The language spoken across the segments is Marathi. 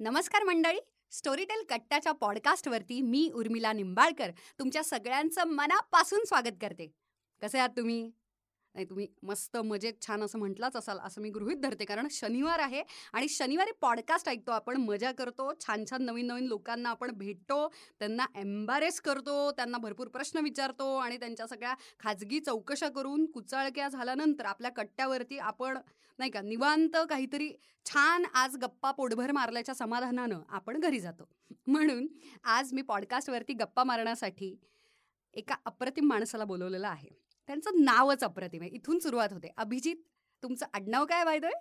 नमस्कार मंडळी. स्टोरीटेल कट्ट्याच्या पॉडकास्टवरती मी उर्मिला निंबाळकर तुमच्या सगळ्यांचं मनापासून स्वागत करते. कसे आहात तुम्ही? नाही तुम्ही मस्त मजेत छान असं म्हटलाच असाल असं मी गृहित धरते. कारण शनिवार आहे आणि शनिवारी पॉडकास्ट ऐकतो आपण मजा करतो छान छान नवीन नवीन लोकांना आपण भेटतो त्यांना एम्बॅरेस करतो त्यांना भरपूर प्रश्न विचारतो आणि त्यांच्या सगळ्या खाजगी चौकशा करून कुचाळक्या झाल्यानंतर आपल्या कट्ट्यावरती आपण नाही का निवांत काहीतरी छान आज गप्पा पोटभर मारल्याच्या समाधानानं आपण घरी जातो. म्हणून आज मी पॉडकास्टवरती गप्पा मारण्यासाठी एका अप्रतिम माणसाला बोलवलेलं आहे. त्यांचं नावच अप्रतिम आहे. इथून सुरुवात होते. अभिजित तुमचं आडनाव काय वायदोय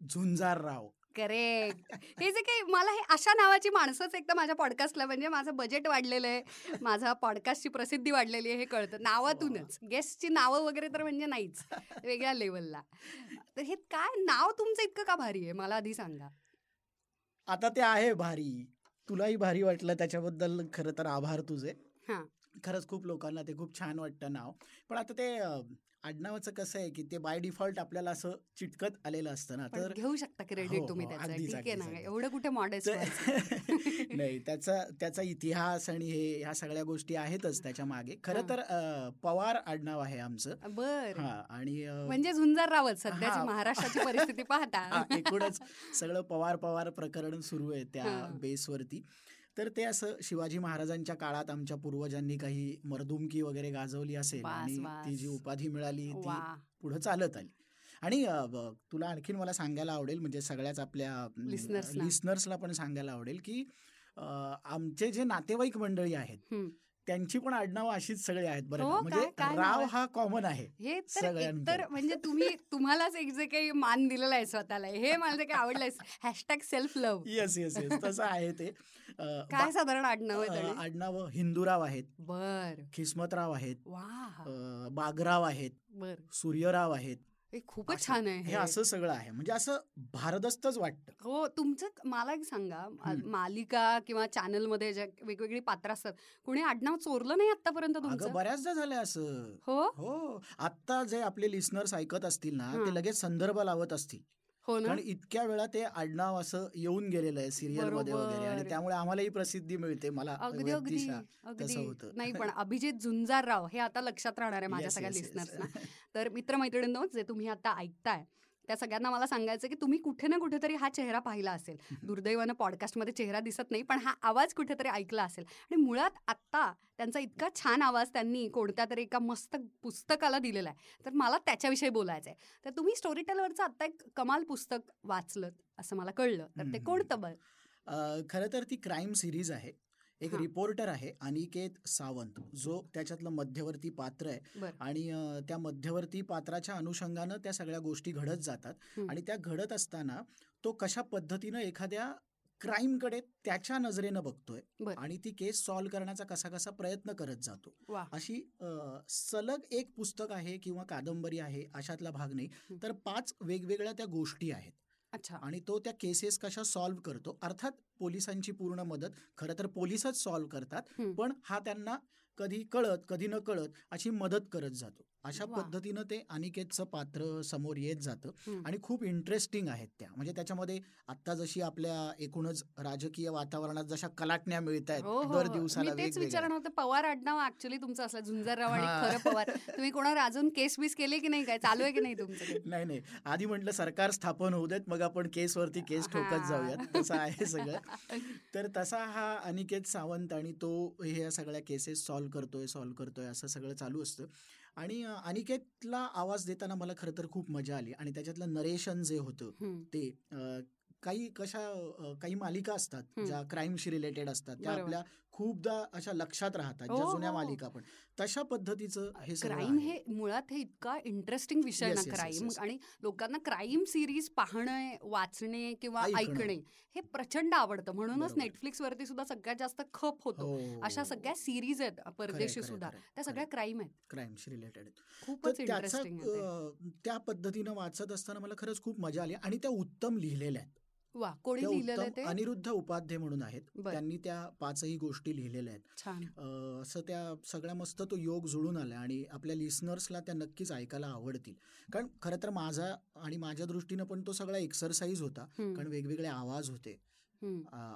झुंजार राव. करेक्ट हे जे काही मला हे अशा नावाची माणसंच एकदा माझ्या पॉडकास्टला म्हणजे माझं बजेट वाढलेलं आहे. माझा पॉडकास्टची प्रसिद्धी वाढलेली आहे हे कळतं. नावातूनच. गेस्टची नावं वगैरे तर म्हणजे नाहीच. वेगळ्या लेवलला तर हे काय नाव तुमचं इतकं का भारी आहे? मला आधी सांगा. आता ते आहे भारी. तुलाही भारी वाटलं त्याच्याबद्दल खरं तर आभार तुझे. हां. खरंच खूप लोकांना ते खूप छान वाटतं नाव. पण आता ते आडनावाचं कसं आहे की ते बाय डिफॉल्ट आपल्याला असं चिटकत आलेलं असतं ना. तर घेऊ शकता क्रेडिट हो, तुम्ही हो. एवढं कुठे तर- नाही त्याचा त्याचा इतिहास आणि हे ह्या सगळ्या गोष्टी आहेतच त्याच्यामागे. खरं. तर पवार आडनाव आहे आमचं. बर. आणि म्हणजे झुंजार रावत सध्याची. महाराष्ट्राची परिस्थिती पाहता. एकूणच सगळं पवार पवार प्रकरण सुरू आहे त्या. बेसवरती तर ते असं शिवाजी महाराजांच्या काळात आमच्या पूर्वजांनी काही मर्दुमकी वगैरे गाजवली असेल आणि. ती जी उपाधी मिळाली ती पुढे चालत आली आणि तुला आणखीन मला सांगायला आवडेल म्हणजे सगळ्याच आपल्या. लिस्नर्सला पण सांगायला आवडेल की आमचे जे नातेवाईक मंडळी आहेत. त्यांची पण आडनावं अशीच सगळी आहेत बरं हो, म्हणजे राव? हा कॉमन आहे हे तर म्हणजे तुम्ही तुम्हालाच एक जे काही मान दिलेला आहे स्वतःला. हे मला काही आवडलंय hashtag self love yes yes yes तसं आहे ते. काय साधारण आडनाव आडनावं हिंदूराव आहेत. बर. खिस्मतराव आहेत. बागराव आहेत. बर. सूर्यराव आहेत. खूपच छान आहे हे. असं सगळं आहे. म्हणजे असं भारदस्तच वाटतं. हो तुमचं मला एक सांगा. मालिका किंवा चॅनलमध्ये ज्या वेगवेगळी पात्र असतात कुणी आडनाव चोरलं नाही आतापर्यंत तुमचं? बऱ्याचदा झालंय असं. हो? हो. आता जे आपले लिस्नर्स ऐकत असतील ना. ते लगेच संदर्भ लावत असतील. हो ना कारण इतक्या वेळा ते आडनाव असं येऊन गेलेलं आहे सिरियलमध्ये वगैरे आणि. त्यामुळे आम्हालाही प्रसिद्धी मिळते मला अगदी अगदी. नाही पण अभिजित झुंजारराव हे आता लक्षात राहणार आहे माझ्या सगळ्या. लिस्नर्सना तर मित्रमैत्रिणींनो जे तुम्ही आता ऐकताय त्या सगळ्यांना मला सांगायचं की तुम्ही कुठे ना कुठेतरी हा चेहरा पाहिला असेल. दुर्दैवानं पॉडकास्टमध्ये चेहरा दिसत नाही पण हा आवाज कुठेतरी ऐकला असेल. आणि मुळात आत्ता त्यांचा इतका छान आवाज त्यांनी कोणत्या तरी एका मस्त पुस्तकाला दिलेला आहे. तर मला त्याच्याविषयी बोलायचं आहे तर तुम्ही स्टोरी टेलवरचं आत्ता एक कमाल पुस्तक वाचलं असं मला कळलं. तर ते. कोणतं बरं? खरं तर ती क्राईम सिरीज आहे. एक. रिपोर्टर आहे अनिकेत सावंत जो त्याच्यातलं मध्यवर्ती पात्र आहे आणि त्या मध्यवर्ती पात्राच्या अनुषंगानं त्या सगळ्या गोष्टी घडत जातात. आणि त्या घडत असताना तो कशा पद्धतीनं एखाद्या क्राईमकडे त्याच्या नजरेनं बघतोय. आणि ती केस सॉल्व्ह करण्याचा कसा कसा प्रयत्न करत जातो अशी सलग एक पुस्तक आहे किंवा कादंबरी आहे अशातला भाग नाही. तर पाच वेगवेगळ्या त्या गोष्टी आहेत अच्छा. आणि तो त्या केसेस कशा सॉल्व्ह करतो? अर्थात पोलिसांची पूर्ण मदत. खरं तर पोलिसच सॉल्व्ह करतात. पण हा त्यांना कधी कळत कधी न कळत अशी मदत करत जातो अशा. पद्धतीनं ते अनिकेतचं पात्र समोर येत जातं. आणि खूप इंटरेस्टिंग आहेत त्या म्हणजे त्याच्यामध्ये आत्ता जशी आपल्या एकूणच राजकीय वातावरणात जशा कलाटण्या मिळत आहेत हो, हो, दर हो. दिवसाला तेच. विचारणार होतं पवार आडनाव ऍक्च्युली तुमचं असलं झुंजारराव आणि. खरं पवार तुम्ही कोणावर अजून केस बीस केले की नाही काय चालू आहे की नाही तुमचं? नाही नाही आधी म्हटलं सरकार स्थापन होऊ देत मग आपण केसवरती केस ठोकत. जाऊयात तसं आहे सगळं तर तसा हा अनिकेत सावंत आणि तो हे सगळ्या केसेस सॉल्व्ह करतोय सॉल्व्ह करतोय असं सगळं चालू असतं आणि अनिकेतला आवाज देताना मला खरं तर खूप मजा आली आणि त्याच्यातलं नरेशन जे होतं. ते काही कशा काही मालिका असतात. ज्या क्राईमशी रिलेटेड असतात त्या. आपल्या खूपदा अशा लक्षात राहतात ज्या हो, जुन्या हो. मालिका पण तशा पद्धतीचं हे क्राईम. हे मुळात हे इतका इंटरेस्टिंग विषय ना क्राईम. आणि लोकांना क्राईम सिरीज पाहणे वाचणे किंवा ऐकणं. हे प्रचंड आवडतं म्हणूनच. नेटफ्लिक्स वरती सुद्धा सगळ्यात जास्त खप होतो हो अशा सगळ्या सिरीज आहेत परदेशी सुद्धा त्या सगळ्या. क्राईम आहेत क्राईमशी रिलेटेड खूपच इंटरेस्टिंग त्या पद्धतीनं वाचत असताना मला खरंच खूप मजा आली आणि त्या उत्तम लिहिलेल्या आहेत वा कोणी लिहिलेलं ते? अनिरुद्ध उपाध्ये म्हणून आहेत. त्यांनी त्या पाचही गोष्टी लिहिलेल्या आहेत. असं त्या सगळ्या मस्त तो योग जुळून आला आणि आपल्या लिस्नर्सला त्या नक्कीच ऐकायला आवडतील. कारण खरं तर माझा आणि माझ्या दृष्टीनं पण तो सगळा एक्सरसाइज होता. कारण वेगवेगळे आवाज होते.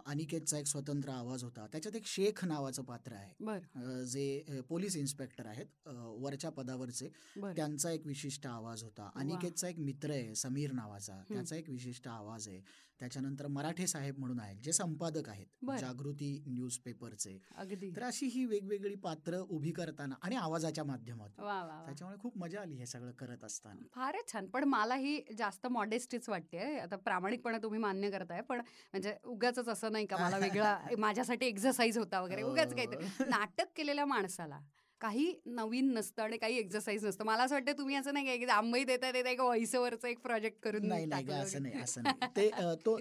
अनिकेतचा एक स्वतंत्र आवाज होता. त्याच्यात एक शेख नावाचं पात्र आहे. जे पोलीस इन्स्पेक्टर आहेत वरच्या पदावरचे. त्यांचा एक विशिष्ट आवाज होता. अनिकेतचा एक मित्र आहे समीर नावाचा. त्याचा एक विशिष्ट आवाज आहे. त्याच्यानंतर मराठे साहेब म्हणून आहेत जे संपादक आहेत. जागृती न्यूज पेपरचे अगदी. तर अशी ही वेगवेगळी पात्र उभी करताना आणि आवाजाच्या माध्यमातून. वा त्याच्यामुळे खूप मजा आली हे सगळं करत असताना. फारच छान. पण मला ही जास्त मॉडेस्टीच वाटते आता प्रामाणिकपणे तुम्ही मान्य करताय पण म्हणजे उगाच असं नाही का मला वेगळा माझ्यासाठी एक्झरसाईज होता वगैरे. उगाच काहीतरी. नाटक केलेल्या माणसाला काही नवीन नसतं आणि काही एक्झरसाईज नसतं. मला असं वाटतं तुम्ही असं नाही का एक आंबई देता देता एक व्हॉइसवरचं एक प्रोजेक्ट करून नाही नाही असं. नाही असं नाही. ते तो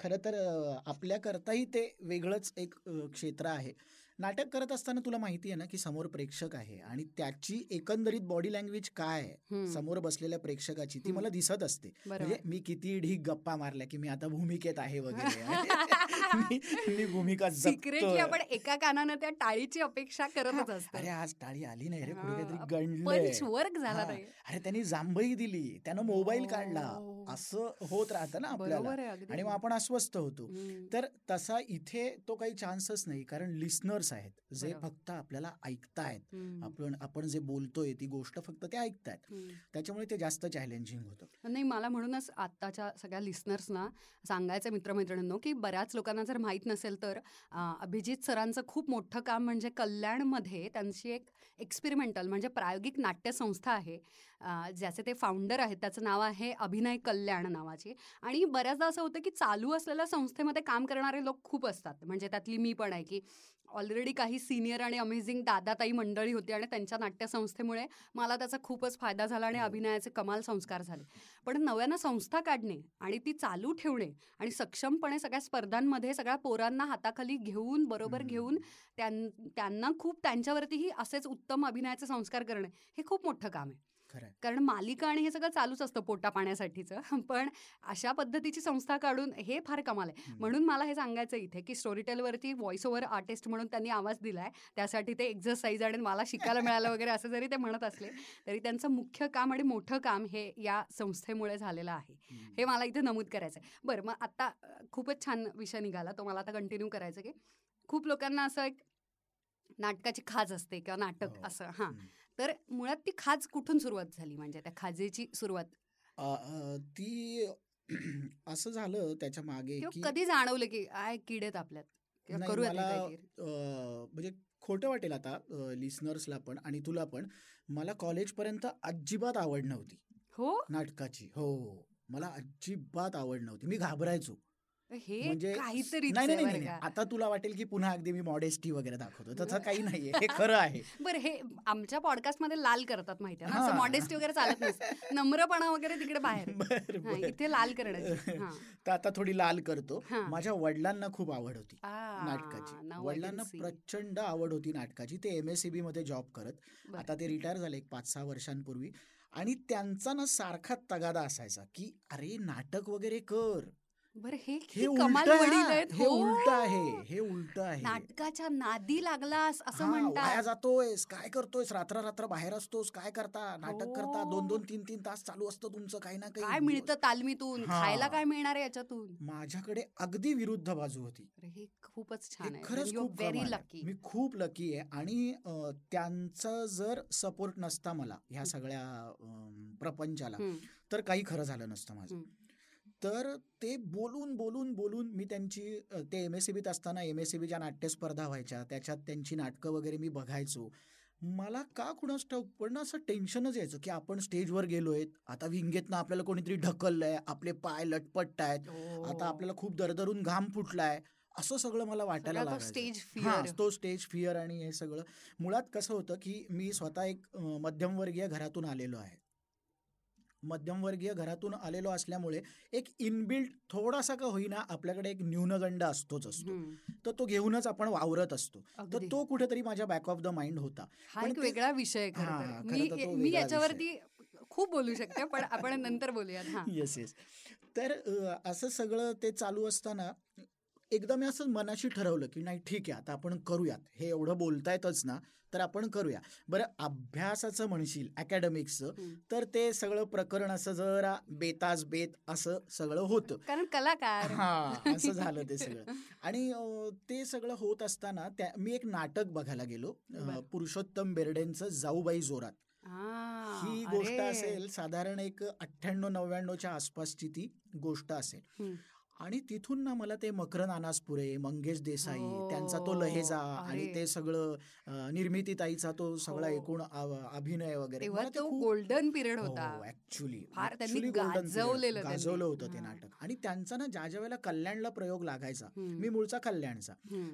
खरं तर आपल्याकरताही ते वेगळंच एक क्षेत्र आहे. नाटक करत असताना तुला माहिती आहे ना की समोर प्रेक्षक आहे आणि त्याची एकंदरीत बॉडी लँग्वेज काय समोर बसलेल्या प्रेक्षकाची ती. मला दिसत असते. म्हणजे मी किती ढीक गप्पा मारल्या की मी आता भूमिकेत आहे वगैरे. मी भूमिका. आपण एका कानानं त्या टाळीची अपेक्षा करतच असतो. अरे आज टाळी आली नाही रे वर्क झाला. नाही अरे त्यांनी जांभई दिली. त्यानं मोबाईल हो. काढला. असं होत राहतं ना आपल्याला. आणि मग आपण अस्वस्थ होतो. तर तसा इथे तो काही चान्सच नाही कारण लिस्नर्स आहेत. जे. फक्त आपल्याला ऐकतायत. आपण आपण जे बोलतोय ती गोष्ट फक्त ते ऐकतायत. त्याच्यामुळे ते जास्त चॅलेंजिंग होतं. नाही मला म्हणूनच आत्ताच्या सगळ्या लिस्नर्सना सांगायचं मित्रमैत्रिणींनो की बऱ्याच लोकांना जर माहीत नसेल तर अभिजित सरांचं खूप मोठं काम म्हणजे कल्याणमध्ये त्यांची एक एक्सपेरिमेंटल म्हणजे प्रायोगिक नाट्यसंस्था आहे. ज्याचे ते फाउंडर आहेत त्याचं नाव आहे अभिनय कल्याण नावाचे आणि बऱ्याचदा असं होतं की चालू असलेल्या संस्थेमध्ये काम करणारे लोक खूप असतात म्हणजे त्यातली मी पण आहे की ऑलरेडी काही सिनियर आणि अमेझिंग दादाताई मंडळी होती आणि त्यांच्या नाट्यसंस्थेमुळे मला त्याचा खूपच फायदा झाला आणि हो. अभिनयाचे कमाल संस्कार झाले पण नव्यानं संस्था काढणे आणि ती चालू ठेवणे आणि सक्षमपणे सगळ्या स्पर्धांमध्ये सगळ्या पोरांना हाताखाली घेऊन बरोबर. घेऊन त्यां त्यांना खूप त्यांच्यावरतीही असेच उत्तम अभिनयाचे संस्कार करणे हे खूप मोठं काम आहे कारण मालिका आणि हे सगळं चालूच असतं पोटा पाण्यासाठीचं पण अशा पद्धतीची संस्था काढून हे फार कमाल आहे. म्हणून मला हे सांगायचं इथे की स्टोरीटेलवरती व्हॉइस ओव्हर आर्टिस्ट म्हणून त्यांनी आवाज दिलाय त्यासाठी ते एक्झरसाईज आणि मला शिकायला मिळालं वगैरे असं जरी ते म्हणत असले तरी त्यांचं मुख्य काम आणि मोठं काम हे या संस्थेमुळे झालेलं आहे. हे मला इथे नमूद करायचं आहे बरं मग आता खूपच छान विषय निघाला तो मला आता कंटिन्यू करायचं की खूप लोकांना असं एक नाटकाची खाज असते किंवा नाटक हो. असं हां. तर मुळात ती खाज कुठून सुरुवात झाली? म्हणजे त्या खाजेची सुरुवात? ती असं झालं त्याच्यामागे कधी जाणवलं की आय किडेत आपल्यात? हे म्हणजे खोटं वाटेल आता लिसनर्सला पण आणि तुला पण. मला कॉलेजपर्यंत अजिबात आवड नव्हती. हो? नाटकाची. हो. मला अजिबात आवड नव्हती. मी घाबरायचो. हे म्हणजे काहीतरी नाही नाही. आता तुला वाटेल की पुन्हा अगदी मी मॉडेस्टी वगैरे दाखवतो. तसं काही नाहीये. हे खरं आहे. बरं हे आमच्या पॉडकास्टमध्ये लाल करतात माहिती आहे. असं. मॉडेस्टी वगैरे चालत नाही. नम्रपणा वगैरे तिकडे बाहेर. इथे लाल करण्याची हां. तर आता थोडी लाल करतो. माझ्या वडिलांना खूप आवड होती नाटकाची. वडिलांना. प्रचंड आवड होती नाटकाची. ते एम एसमध्ये जॉब करत. आता ते रिटायर झाले एक पाच सहा वर्षांपूर्वी. आणि त्यांचा ना सारखा तगादा असायचा की अरे नाटक वगैरे कर. बरं हे हे उलट कमाल वडील आहे आहेत हे. उलट आहे हे उलट आहे. नाटकाच्या नादी लागलास असं म्हणतात. जातोयस काय करतोयस रात्र रात्र बाहेर असतोस काय करता? नाटक करता हो. दोन दोन तीन तीन तास चालू असतं तुमचं काही ना काही काय मिळतं तालमीतून. खायला काय मिळणार आहे याच्यातून? माझ्याकडे अगदी विरुद्ध बाजू होती. हे खूपच छान आहे. खरंच खूप व्हेरी. लकी मी खूप लकी आहे. आणि त्यांचा जर सपोर्ट नसता मला ह्या सगळ्या प्रपंचाला तर काही खरं झालं नसतं माझं. तर ते बोलून बोलून बोलून मी त्यांची ते एम एस सी बीत असताना एम एस सी बीच्या नाट्यस्पर्धा व्हायच्या त्याच्यात त्यांची नाटकं वगैरे मी बघायचो. मला का कुणास ठाऊक पण ना असं टेन्शनच यायचं की आपण स्टेजवर गेलोय आता विंगेतनं आपल्याला कोणीतरी ढकललंय आपले पाय लटपट आहेत आता आपल्याला खूप दरदरून घाम फुटलाय असं सगळं मला वाटायला लागायचं. स्टेज हा फिअर. तो स्टेज फिअर आणि हे सगळं. मुळात कसं होतं की मी स्वतः एक मध्यमवर्गीय घरातून आलेलो आहे. मध्यमवर्गीय घरातून आलेलो असल्यामुळे एक इनबिल्ट थोडासा का होईना आपल्याकडे एक न्यूनगंड असतोच असतो. तर तो घेऊनच आपण वावरत असतो. तर तो कुठेतरी माझ्या बॅक ऑफ द माइंड होता. हा एक वेगळा विषय मी याच्यावरती खूप बोलू शकते पण आपण नंतर बोलूयात. हा. येस येस तर असं सगळं ते चालू असताना एकदा मी असं मनाशी ठरवलं की नाही ठीक आहे आता आपण करूयात हे एवढं बोलतायतच ना तर आपण करूया बरं अभ्यासाचं म्हणशील अकॅडमिक्सचं. तर ते सगळं प्रकरण असं जरा बेताज बेत असं सगळं होतं कारण कलाकार हा असं झालं ते सगळं आणि ते सगळं होत असताना त्या मी एक नाटक बघायला गेलो. पुरुषोत्तम बेर्डेंचं जाऊबाई जोरात ही गोष्ट. असेल साधारण एक अठ्ठ्याण्णव नव्याण्णवच्या आसपासची ती गोष्ट असेल. आणि तिथून ना मला ते मकरन अनासपुरे मंगेश देसाई हो, त्यांचा तो लहेजा आणि. ते सगळं अं, निर्मितीताईचा तो सगळा हो. एकूण अभिनय वगैरे ते गोल्डन पिरियड होता ऍक्च्युली. गाजवलं होतं ते हा. नाटक आणि त्यांचा ना ज्या ज्या वेळेला कल्याणला प्रयोग लागायचा. मी मूळचा कल्याणचा.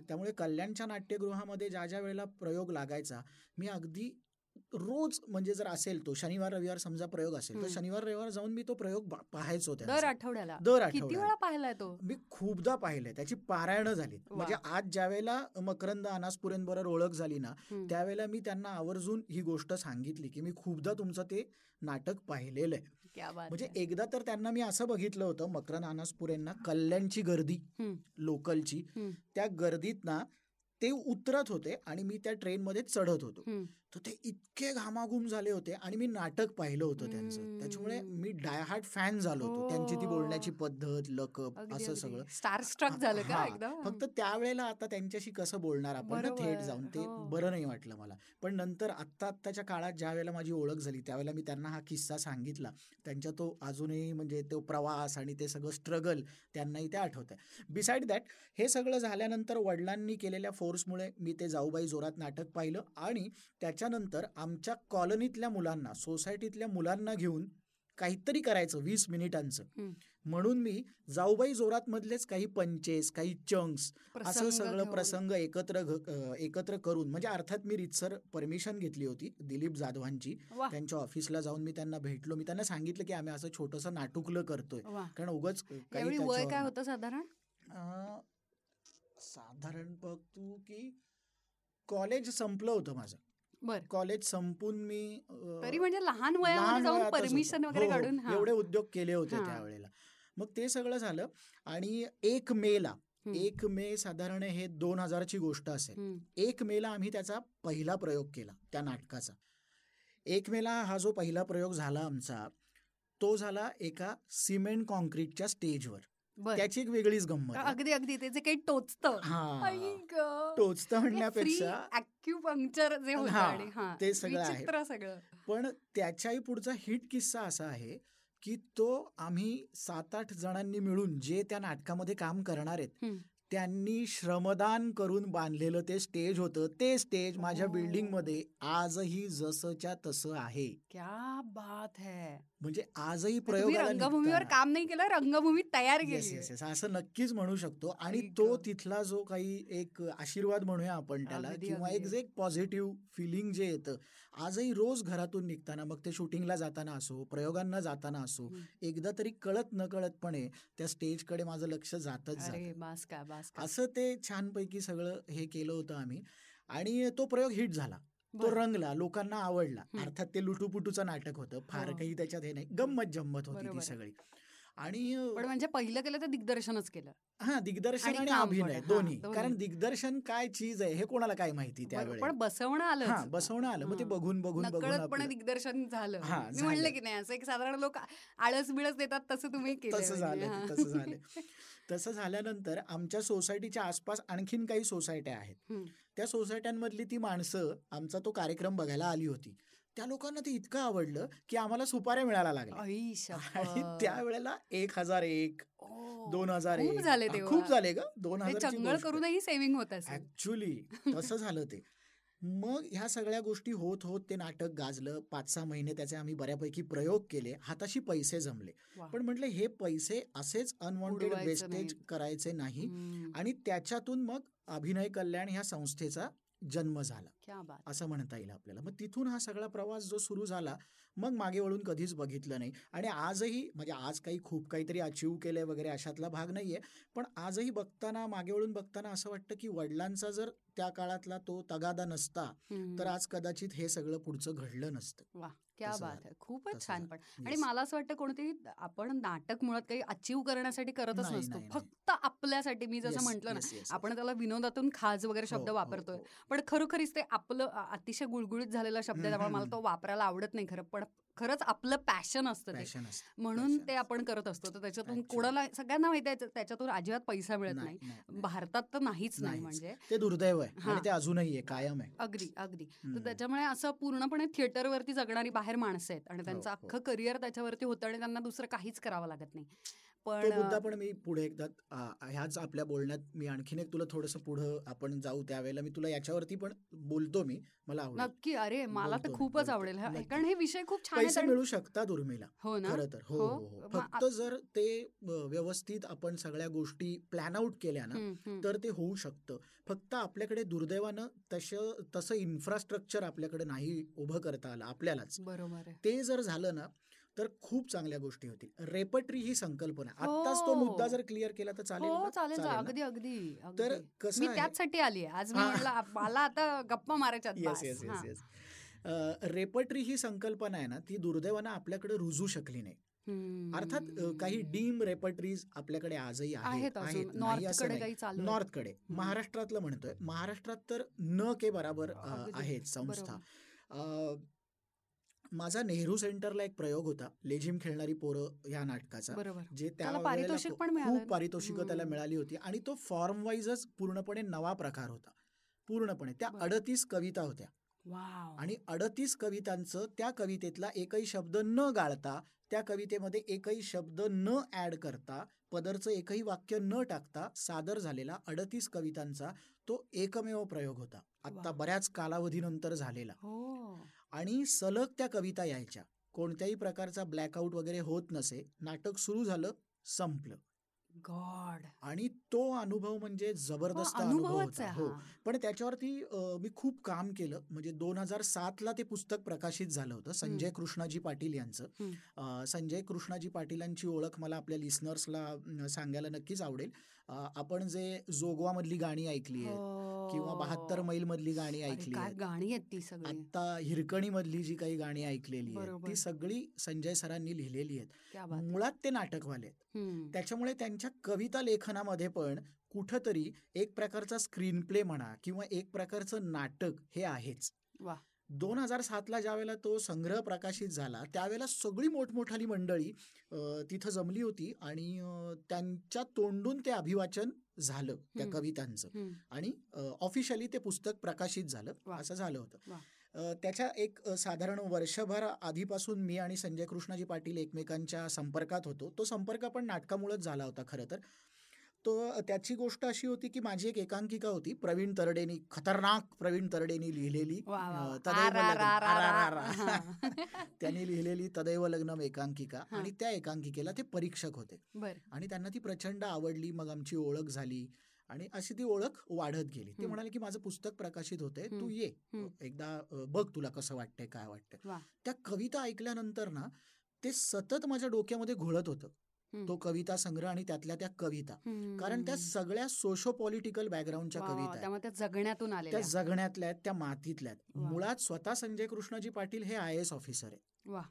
त्यामुळे कल्याणच्या नाट्यगृहामध्ये ज्या ज्या वेळेला प्रयोग लागायचा मी अगदी रोज म्हणजे जर असेल तो शनिवार रविवार समजा प्रयोग असेल तर. शनिवार रविवार जाऊन मी तो प्रयोग पाहायचो दर. आठवड्याला दर आठवड्याला पाहिलाय तो मी खूपदा पाहिलंय त्याची पारायणं झालीत वा. म्हणजे आज ज्या वेळेला मकरंद अनासपुरेंबरोबर ओळख झाली ना. त्यावेळेला मी त्यांना आवर्जून ही गोष्ट सांगितली की मी खूपदा तुमचं ते नाटक पाहिलेलं आहे म्हणजे. एकदा तर त्यांना मी असं बघितलं होतं मकरंद अनासपुरेंना कल्याणची गर्दी. लोकलची. त्या गर्दीत ना ते उतरत होते आणि मी त्या ट्रेनमध्ये चढत होतो. तर ते इतके घामाघूम झाले होते आणि मी नाटक पाहिलं होतं त्यांचं. त्याच्यामुळे मी डायहार्ट फॅन झालो होतो. त्यांची ती हो. बोलण्याची पद्धत लकप असं. सगळं. स्टार स्ट्रक झालं का हा, एकदम? फक्त त्यावेळेला आता त्यांच्याशी कसं बोलणार आपण थेट जाऊन. ते हो. बरं नाही वाटलं मला. पण नंतर आत्ता आत्ताच्या काळात ज्या वेळेला माझी ओळख झाली त्यावेळेला मी त्यांना हा किस्सा सांगितला. त्यांच्या तो अजूनही म्हणजे तो प्रवास आणि ते सगळं स्ट्रगल त्यांनाही ते आठवत आहे बिसाईड दॅट हे सगळं झाल्यानंतर वडिलांनी केलेल्या फोर्समुळे मी ते जाऊबाई जोरात नाटक पाहिलं आणि त्याच्यानंतर आमच्या कॉलनीतल्या मुलांना सोसायटीतल्या मुलांना घेऊन काहीतरी करायचं वीस मिनिटांचं. म्हणून मी जाऊबाई जोरात मधलेच काही पंचेस काही चंक्स असं सगळं. प्रसंग एकत्र एकत्र करून म्हणजे अर्थात मी रितसर परमिशन घेतली होती दिलीप जाधवांची. त्यांच्या ऑफिसला जाऊन मी त्यांना भेटलो. मी त्यांना सांगितलं की आम्ही असं छोटंसं नाटुकलं करतोय. कारण उगाच काही वय काय होतं साधारण? साधारण बघ तू की कॉलेज संपलं होतं माझं. बर कॉलेज संपून मी तरी म्हणजे लहान वयातच परमिशन. वगैरे हो, हो. काढून. एवढे उद्योग केले होते. त्यावेळेला मग ते सगळं झालं आणि एक मे ला हम्म. एक मे साधारण हे दोन हजारची गोष्ट असेल. एक मेला आम्ही त्याचा पहिला प्रयोग केला त्या नाटकाचा एक मेला हा जो पहिला प्रयोग झाला आमचा तो झाला एका सिमेंट कॉन्क्रीटच्या स्टेजवर त्याची एक वेगळीच गंमत. अगदी अगदी ते जे काही टोचतं हा. टोचतं फ्री म्हणण्यापेक्षा ते सगळं आहे. पण त्याच्याही पुढचा हिट किस्सा असा आहे की तो आम्ही सात आठ जणांनी मिळून जे त्या नाटकामध्ये काम करणार आहेत. त्यांनी श्रमदान करून बांधलेलं ते स्टेज होतं ते स्टेज माझ्या ओ. बिल्डिंगमध्ये आजही जसंच्या तसं आहे क्या बात है म्हणजे आजही तुम्ही प्रयोगाला रंगभूमीवर काम नाही केलं रंगभूमी तयार केली असं नक्कीच म्हणू शकतो आणि तो. तिथला जो काही एक आशीर्वाद म्हणूया आपण त्याला किंवा एक. जे एक पॉझिटिव्ह फिलिंग जे येतं आजही रोज घरातून निघताना मग ते शूटिंगला जाताना असो प्रयोगांना जाताना असो. एकदा तरी कळत न कळतपणे त्या स्टेजकडे माझं लक्ष जातच असं ते छानपैकी सगळं हे केलं होतं आम्ही. आणि तो प्रयोग हिट झाला. तो. रंगला लोकांना आवडला. अर्थात ते लुटूपुटूचं नाटक होतं. फार हो. काही त्याच्यात हे नाही. गंमत जम्मत होती ती. सगळी. आणि म्हणजे पहिलं केलं तर दिग्दर्शनच केलं. हा दिग्दर्शन आणि अभिनय दोन्ही. कारण दिग्दर्शन काय चीज आहे हे कोणाला काय माहिती. त्यावेळेस पण बसवणं हा आलं बसवणं आलं. मग ते. बघून बघून बघून दिग्दर्शन झालं. मी म्हणलं. की नाही असं एक साधारण लोक आळस बिळस देतात तसं तुम्ही केलं तसं झालं तसं झालं. तसं झाल्यानंतर आमच्या सोसायटीच्या आसपास आणखीन काही सोसायट्या आहेत. त्या सोसायट्यांमधली ती माणसं आमचा तो कार्यक्रम बघायला आली होती. त्या लोकांना ते इतकं आवडलं की आम्हाला सुपाऱ्या मिळायला लागल्या. आणि. त्यावेळेला एक हजार एक दोन हजार खूप एक. खूप झाले ग. दोन ते हजार करूनही सेव्हिंग होत ऍक्च्युली तसं झालं ते. मग ह्या सगळ्या गोष्टी होत होत ते नाटक गाजलं. पाच सहा महिने त्याचे आम्ही बऱ्यापैकी प्रयोग केले. हाताशी पैसे जमले. पण म्हटलं हे पैसे असेच अनवॉन्टेड वेस्टेज. करायचे नाही. आणि त्याच्यातून मग अभिनय कल्याण ह्या संस्थेचा जन्म झाला. असं म्हणता येईल आपल्याला. मग तिथून हा सगळा प्रवास जो सुरू झाला मग मागे वळून कधीच बघितलं नाही आणि आजही म्हणजे आज काही खूप काहीतरी अचीव केलंय वगैरे अशातला भाग नाहीये पण आजही बघताना मागे वळून बघताना असं वाटतं की वडिलांचा जर त्या काळातला तो तगादा नसता. तर आज कदाचित हे सगळं पुढचं घडलं नसतं वा क्या बात. आहे खूपच छान. पण आणि. मला असं वाटतं कोणतेही आपण नाटक मुळात काही अचीव करण्यासाठी करतच नाही, नसतो नाही, नाही. फक्त आपल्यासाठी मी जसं म्हटलं ना आपण त्याला विनोदातून खाज वगैरे. शब्द हो, हो, वापरतोय हो. पण खरोखरीच ते आपलं अतिशय गुळगुळीत झालेला शब्द आहे त्यामुळे मला. तो वापरायला आवडत नाही खरं पण खरंच आपलं पॅशन असतं ते म्हणून ते. आपण करत असतो तर त्याच्यातून. कोणाला सगळ्यांना माहिती आहे त्याच्यातून अजिबात पैसा मिळत नाही. भारतात तर नाहीच नाही. म्हणजे ते दुर्दैव आहे हां. ते अजूनही आहे कायम आहे अगदी अगदी तर. त्याच्यामुळे असं पूर्णपणे थिएटरवरती जगणारी बाहेर माणसं आहेत आणि त्यांचं हो, हो. अख्खं करिअर त्याच्यावरती होतं आणि त्यांना दुसरं काहीच करावं लागत नाही पण तो मुद्दा पण मी पुढे एकदा ह्याच आपल्या बोलण्यात मी आणखीन एक तुला थोडंसं पुढं आपण जाऊ त्यावेळेला. मी तुला याच्यावरती पण बोलतो मी. मला आवडेल. नक्की. अरे मला तर खूपच. आवडेल. कारण हे विषय खूप छान पैसे मिळू शकतात उर्मिला हो ना? खरं तर. हो हो? हो हो. फक्त जर ते व्यवस्थित आपण सगळ्या गोष्टी प्लॅन आउट केल्या ना. तर ते होऊ शकतं. फक्त आपल्याकडे दुर्दैवानं तसं तसं इन्फ्रास्ट्रक्चर आपल्याकडे नाही उभं करता आलं आपल्यालाच. बरोबर ते जर झालं ना तर खूप चांगल्या गोष्टी होतील रेपटरी ही संकल्पना आत्ताच तो हो. मुद्दा जर क्लिअर केला तर चालेल हो? चालेल? अगदी अगदी तर. कसं मी त्याचसाठी आली आज मला आता गप्पा मारायच्यात yes. Yes. Yes yes repertory ही संकल्पना आहे ना ती दुर्दैवानं आपल्याकडे रुजू शकली नाही. अर्थात काही डीम रेपटरीज आपल्याकडे आजही आहेत. नॉर्थकडे. महाराष्ट्रातलं म्हणतोय महाराष्ट्रात तर न के बराबर आहेत संस्था माझा नेहरू सेंटरला एक प्रयोग होता लेझिम खेळणारी पोरं ह्या नाटकाचा जे त्या त्याला पारितोषिक खूप? पारितोषिकं त्याला. मिळाली होती आणि तो फॉर्म वाईजच पूर्णपणे नवा प्रकार होता पूर्णपणे त्या. अडतीस कविता होत्या आणि अडतीस कवितांचं त्या कवितेतला एकही शब्द न गाळता त्या कवितेमध्ये एकही शब्द न ऍड करता पदरचं एकही वाक्य न टाकता सादर झालेला अडतीस कवितांचा तो एकमेव प्रयोग होता आता वा. बऱ्याच कालावधीनंतर झालेला हो आणि सलग त्या कविता यायच्या. कोणत्याही प्रकारचा ब्लॅकआउट वगैरे होत नसे नाटक सुरू झालं संपलं. गॉड. आणि तो अनुभव म्हणजे जबरदस्त अनुभव होता. हो. पण त्याच्यावरती मी खूप काम केलं. म्हणजे दोन हजार सातला ते पुस्तक प्रकाशित झालं होतं संजय कृष्णाजी पाटील यांचं. संजय कृष्णाजी पाटीलांची ओळख मला आपल्या लिस्नर्सला सांगायला नक्कीच आवडेल. आपण जे जोगवामधली गाणी ऐकली आहेत किंवा बहात्तर हो. मैल मधली गाणी ऐकली गाणी आहेत ती सगळी आता हिरकणी मधली जी काही गाणी ऐकलेली आहेत. ती सगळी संजय सरांनी लिहिलेली आहेत. मुळात ते नाटकवाले आहेत. त्याच्यामुळे त्यांच्या कविता लेखनामध्ये पण कुठंतरी एक प्रकारचा स्क्रीन प्ले म्हणा किंवा एक प्रकारचं नाटक हे आहेच. दोन हजार सातला ज्यावेळेला तो संग्रह प्रकाशित झाला त्यावेळेला सगळी मोठमोठाली मंडळी तिथं जमली होती आणि त्यांच्या तोंडून ते अभिवाचन झालं त्या. कवितांचं. आणि ऑफिशियली ते पुस्तक प्रकाशित झालं. असं झालं होतं त्याच्या एक साधारण वर्षभर आधीपासून मी आणि संजय कृष्णाजी पाटील एकमेकांच्या संपर्कात होतो तो संपर्क पण नाटकामुळेच झाला होता खरं तर तो त्याची गोष्ट अशी होती की माझी एक एकांकिका होती प्रवीण तरडेनी खतरनाक प्रवीण तरडेनी लिहिलेली. तदैव लग्न-. त्यांनी लिहिलेली तदैव लग्नम एकांकिका. आणि त्या एकांकिकेला ते परीक्षक होते आणि त्यांना ती प्रचंड आवडली मग आमची ओळख झाली आणि अशी ती ओळख वाढत गेली ते. म्हणाले की माझं पुस्तक प्रकाशित होते तू. ये. एकदा बघ तुला कसं वाटतंय काय वाटतंय. त्या कविता ऐकल्यानंतर ना ते सतत माझ्या डोक्यामध्ये घोळत होतं. तो कविता संग्रह आणि त्यातल्या त्या कविता. कारण त्या सगळ्या सोशो पॉलिटिकल बॅकग्राऊंडच्या कविता त्या जगण्यातून त्या आलेल्या जगण्यातल्या आहेत त्या मातीतल्या आहेत. मुळात स्वतः संजय कृष्णाजी पाटील हे आय एस ऑफिसर आहेत. वा.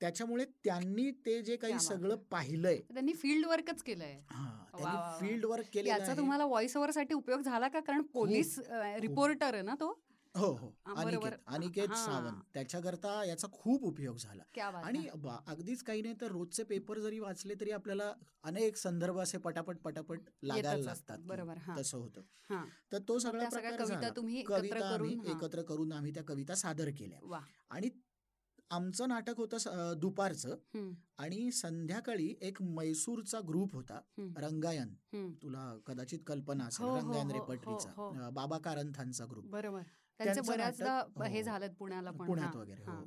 त्याच्यामुळे त्यांनी ते जे काही सगळं पाहिलंय. त्यांनी फील्ड वर्कच केलंय. हा त्यांनी. फील्ड वर्क केलेलं याचा आहे. तुम्हाला व्हॉइस ओव्हरसाठी उपयोग झाला का? कारण पोलीस रिपोर्टर आहे ना तो? हो हो. अनिकेत अनिकेत. सावंत. त्याच्याकरता याचा खूप उपयोग झाला. आणि अगदीच काही नाही तर रोजचे पेपर जरी वाचले तरी आपल्याला अनेक संदर्भ असे पटापट पटापट लागायला लागतात. बरोबर तसं होतं. हा. तर तो सगळा प्रकार कविता झाला. कविता आम्ही करून. एकत्र करून आम्ही त्या कविता सादर केल्या. आणि आमचं नाटक होतं दुपारचं. आणि संध्याकाळी एक मैसूरचा ग्रुप होता. रंगायन. तुला कदाचित कल्पना असेल. हो, हो, रंगायन हो, रेपटरीचा बाबा कारंथांचा ग्रुप. बरोबर. त्यांचे बऱ्याचदा हे हो. झालं पुण्याला पण पुण्यात वगैरे हा.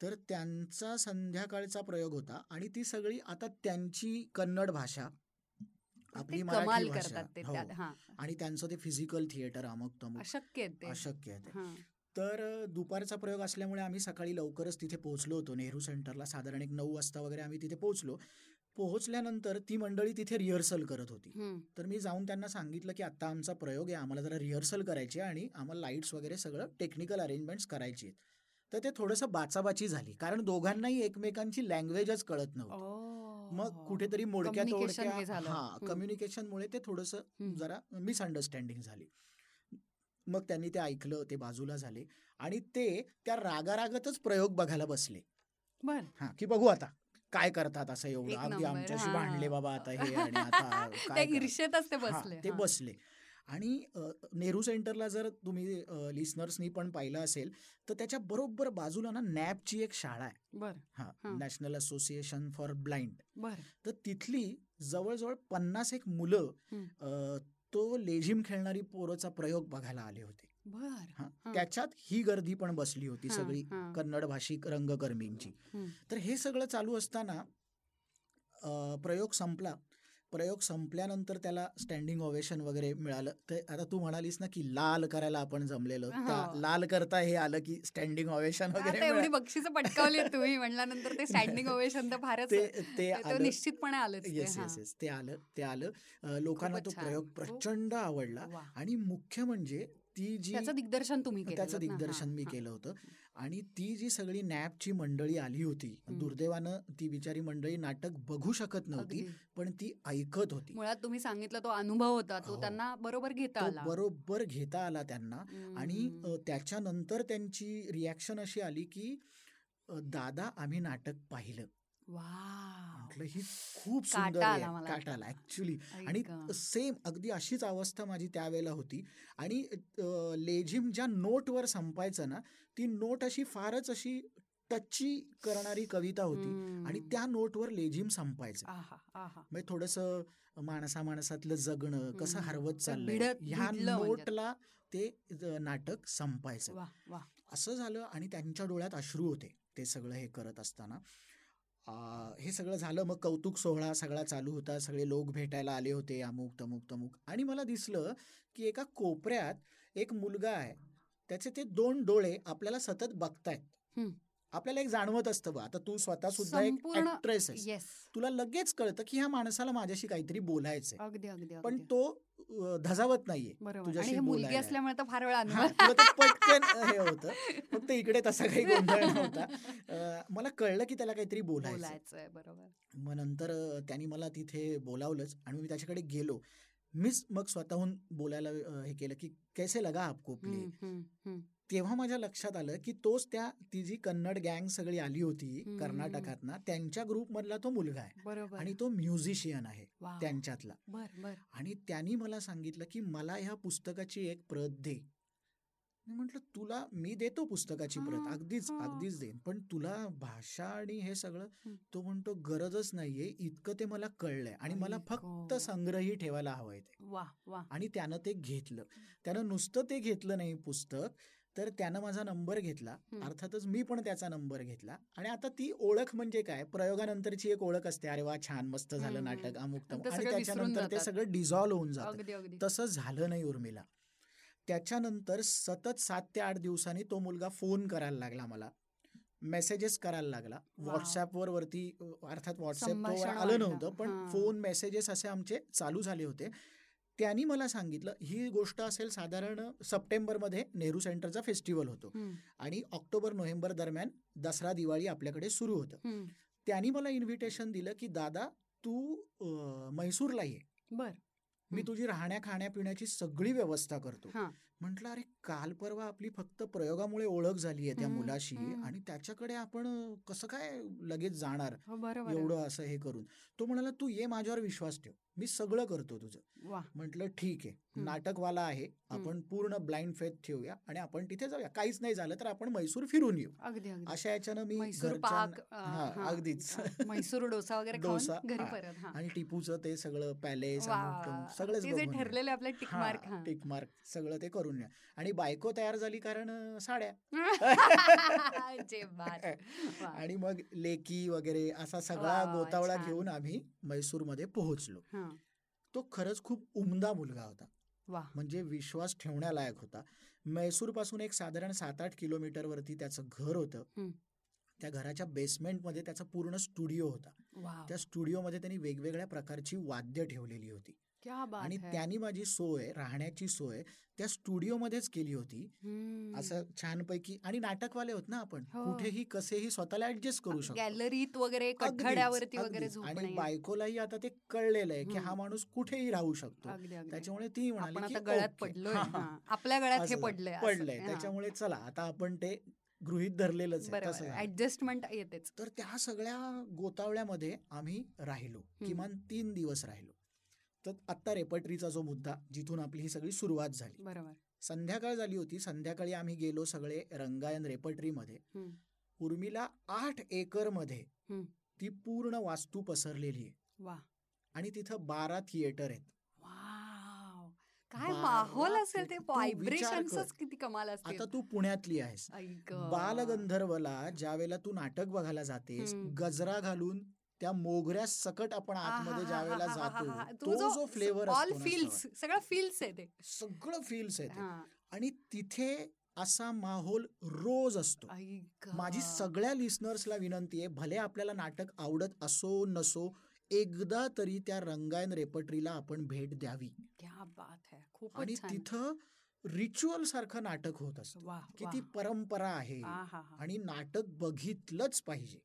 तर त्यांचा संध्याकाळचा प्रयोग होता आणि ती सगळी आता त्यांची कन्नड भाषा आपली मराठी भाषा हो. आणि त्यांचं ते फिजिकल थिएटर अमुक तमुक अशक्य अशक्य. तर दुपारचा प्रयोग असल्यामुळे आम्ही सकाळी लवकरच तिथे पोहोचलो होतो नेहरू सेंटरला साधारण एक नऊ वाजता वगैरे आम्ही तिथे पोहोचलो पोहोचल्यानंतर ती मंडळी तिथे रिहर्सल करत होती. तर मी जाऊन त्यांना सांगितलं की आत्ता आमचा प्रयोग आहे आम्हाला जरा रिहर्सल करायची आणि आम्हाला लाईट्स वगैरे सगळं टेक्निकल अरेंजमेंट्स करायची आहेत. तर ते थोडंसं बाचाबाची झाली कारण दोघांनाही एकमेकांची लँग्वेजच कळत नव्हती. मग कुठेतरी मोडक्या तोडक्या हे. कम्युनिकेशनमुळे ते थोडंसं. जरा मिसअंडरस्टँडिंग झाली. मग त्यांनी ते ऐकलं ते बाजूला झाले आणि ते त्या रागारागतच प्रयोग बघायला बसले. बर. हा की बघू आता. काय करतात असं एवढं? अगदी आमच्याशी. भांडले बाबा आता हे आणि आता काय बसले. ते. बसले. आणि नेहरू सेंटरला जर तुम्ही लिस्नर्सनी पण पाहिलं असेल तर त्याच्या बरोबर बाजूला ना नॅपची एक शाळा आहे. बर. हा. National Association for Blind. बर. तर तिथली जवळजवळ पन्नास एक मुलं तो लेझिम खेळणारी पोरचा प्रयोग बघायला आले होते. बर. त्याच्यात ही गर्दी पण बसली होती सगळी. कन्नड भाषिक रंगकर्मींची. तर हे सगळं चालू असताना प्रयोग संपला प्रयोग संपल्यानंतर त्याला स्टँडिंग ओवेशन वगैरे मिळालं तर आता तू म्हणालीस ना की लाल करायला आपण जमलेलो हो. लाल करता हे आलं की स्टँडिंग ओवेशन वगैरे एवढी. बक्षीस पटकावली तुम्ही म्हणल्यानंतर ते स्टँडिंग ओवेशन तर फारच ते आलं निश्चितपणे आलंच ते, येस. येस येस ते आलं ते आलं लोकांना तो. प्रयोग प्रचंड आवडला. आणि मुख्य म्हणजे ती जी त्याचं दिग्दर्शन तुम्ही त्याचं दिग्दर्शन मी केलं होतं. आणि ती जी सगळी नॅपची मंडळी आली होती. दुर्दैवानं ती बिचारी मंडळी नाटक बघू शकत नव्हती पण ती ऐकत होती. मुळात तुम्ही सांगितलं तो अनुभव होता तो हो. त्यांना बरोबर घेता तो आला. बरोबर घेता आला त्यांना. आणि त्याच्यानंतर त्यांची रिॲक्शन अशी आली की दादा आम्ही नाटक पाहिलं. म्हटलं ही खूप सुंदर काटा आहे. आला मला. काटा आला ऍक्च्युली आणि. सेम अगदी अशीच अवस्था माझी त्यावेळेला होती आणि लेझिम ज्या नोटवर संपायचं ना ती नोट अशी फारच अशी टची करणारी कविता होती आणि. त्या नोटवर लेझिम संपायचं. म्हणजे थोडंसं माणसा माणसातलं जगणं कसं. हरवत चाललंय ह्या म्हणजे. नोटला ते नाटक संपायचं असं झालं आणि त्यांच्या डोळ्यात अश्रू होते ते सगळं हे करत असताना हे सगळं झालं मग कौतुक सोहळा सगळा चालू होता. सगळे लोक भेटायला आले होते अमुक तमुक तमुक. आणि मला दिसलं की एका कोपऱ्यात एक मुलगा आहे. त्याचे ते दोन डोळे आपल्याला सतत बघतायत. आपल्याला एक जाणवत असतं बा. आता तू स्वतः सुद्धा एक ऍक्ट्रेस येस तुला लगेच कळतं की ह्या माणसाला माझ्याशी काहीतरी बोलायचंय. अगदी अगदी पण. तो धजावत नाहीये तुझ्याशी मुलगी. असल्यामुळे तर फार वेळा पटकन हे होतं. फक्त इकडे तसा काही गोंधळ नव्हता. मला कळलं की त्याला काहीतरी बोलायचं बरोबर. मग नंतर त्यांनी मला तिथे बोलावलंच आणि मी त्याच्याकडे गेलो. मीच मग स्वतःहून बोलायला हे केलं की कैसे लगा आपको प्ले. तेव्हा माझ्या लक्षात आलं की तोच त्या ती जी कन्नड गँग सगळी आली होती हम्म. कर्नाटकातना त्यांच्या ग्रुपमधला तो मुलगा आहे. आणि तो म्युझिशियन आहे. त्यांच्यातला. बर बर. आणि त्यांनी मला सांगितलं की मला ह्या पुस्तकाची एक प्रत दे. मी म्हटलं तुला मी देतो पुस्तकाची प्रत. अगदीच. अगदीच देईन. पण तुला भाषा आणि हे सगळं. तो म्हणतो गरजच नाहीये. इतकं ते मला कळलंय. आणि मला फक्त. संग्रही ठेवायला हवंय ते. आणि त्यानं ते घेतलं. त्यानं नुसतं ते घेतलं नाही पुस्तक. तर त्यानं माझा नंबर घेतला. अर्थातच मी पण त्याचा नंबर घेतला आणि आता ती ओळख म्हणजे काय प्रयोगानंतरची एक ओळख असते अरे वा छान मस्त झालं. नाटक अमुक आणि तमुक त्याच्यानंतर ते. सगळं डिझॉल्व्ह होऊन जातं तसं झालं नाही उर्मिला त्याच्यानंतर सतत सात ते आठ दिवसांनी तो मुलगा फोन करायला लागला मला मेसेजेस करायला लागला. व्हॉट्सअपवर वरती अर्थात व्हॉट्सअप आलं. नव्हतं पण. फोन मेसेजेस असे आमचे चालू झाले होते त्यांनी मला सांगितलं ही गोष्ट असेल साधारण सप्टेंबरमध्ये नेहरू सेंटरचा फेस्टिवल होतो. आणि ऑक्टोबर नोव्हेंबर दरम्यान दसरा दिवाळी आपल्याकडे सुरू होतं. त्यांनी मला इन्व्हिटेशन दिलं की दादा तू अं, म्हैसूरला ये. बर. मी. तुझी राहण्या खाण्यापिण्याची सगळी व्यवस्था करतो. म्हटलं अरे काल परवा आपली फक्त प्रयोगामुळे ओळख झाली आहे त्या मुलाशी. आणि त्याच्याकडे आपण कसं काय लगेच जाणार हो. एवढं असं हे करून. तो म्हणाला तू ये माझ्यावर विश्वास ठेव. मी सगळं करतो तुझं. म्हटलं ठीक आहे. नाटकवाला आहे. आपण पूर्ण ब्लाइंड फेथ ठेवूया आणि आपण तिथे जाऊया. काहीच नाही झालं तर आपण म्हैसूर फिरून येऊ. अशा याच्यानं मी अगदीच. अ, म्हैसूर डोसा वगैरे डोसा, खाऊन घरी. परत आणि टिपूचं ते सगळं पॅलेस या. ठरलेले आपले टिक हा, मार्क हा. टिक मार्क सगळं ते करून या. आणि बायको तयार झाली कारण साड्या. आणि मग लेकी वगैरे असा सगळा गोतावळा. घेऊन आम्ही म्हैसूरमध्ये पोहोचलो. तो खरंच खूप उमदा मुलगा होता. म्हणजे विश्वास ठेवण्यालायक होता. म्हैसूरपासून एक साधारण सात आठ किलोमीटर वरती त्याचं घर होतं. त्या घराच्या बेसमेंटमध्ये त्याचा पूर्ण स्टुडिओ होता. त्या स्टुडिओमध्ये त्यांनी वेगवेगळ्या प्रकारची वाद्य ठेवलेली होती. आणि. त्यांनी माझी सोय राहण्याची सोय त्या स्टुडिओमध्येच केली होती. असं छानपैकी आणि नाटकवाले होत ना आपण हो. कुठेही कसेही स्वतःला ऍडजस्ट करू शकतो गॅलरीत वगैरे वगैरे. आणि बायकोलाही आता ते कळलेलं आहे की हा. माणूस कुठेही राहू शकतो त्याच्यामुळे ती म्हणाली गळ्यात. हा. आपल्या गळ्यात हे. पडलंय. पडलंय. त्याच्यामुळे चला आता आपण ते गृहित धरलेलंच. ऍडजस्टमेंट येतेच तर त्या सगळ्या गोतावळ्यामध्ये आम्ही राहिलो किमान तीन दिवस राहिलो तर आत्ता रेपटरीचा जो मुद्दा जिथून आपली ही सगळी सुरुवात झाली. बरोबर. संध्याकाळ झाली होती. संध्याकाळी आम्ही गेलो सगळे रंगायन रेपटरीमध्ये. हम्म. उर्मिला आठ एकरमध्ये. ती पूर्ण वास्तू पसरलेली आहे. वा आणि तिथं बारा थिएटर आहेत. काय माहोल असेल ते. किती कमाल असतील. आता तू पुण्यातली आहेस. बालगंधर्वला ज्यावेळेला तू नाटक बघायला जातेस. गजरा घालून त्या मोगऱ्या सकट आपण आतमध्ये ज्या वेळेला जातो तो जो फ्लेवर ऑल फील्स सगळं. फील्स आहे ते. सगळं फील्स आहे ते. आणि तिथे असा माहोल रोज असतो. माझी सगळ्या लिस्नर्सला विनंती आहे भले आपल्याला नाटक आवडत असो नसो एकदा तरी त्या रंगायन रेपटरीला आपण भेट द्यावी. बात है. आणि तिथं रिच्युअल सारखं नाटक होत असतं. किती परंपरा आहे. आणि नाटक बघितलंच पाहिजे.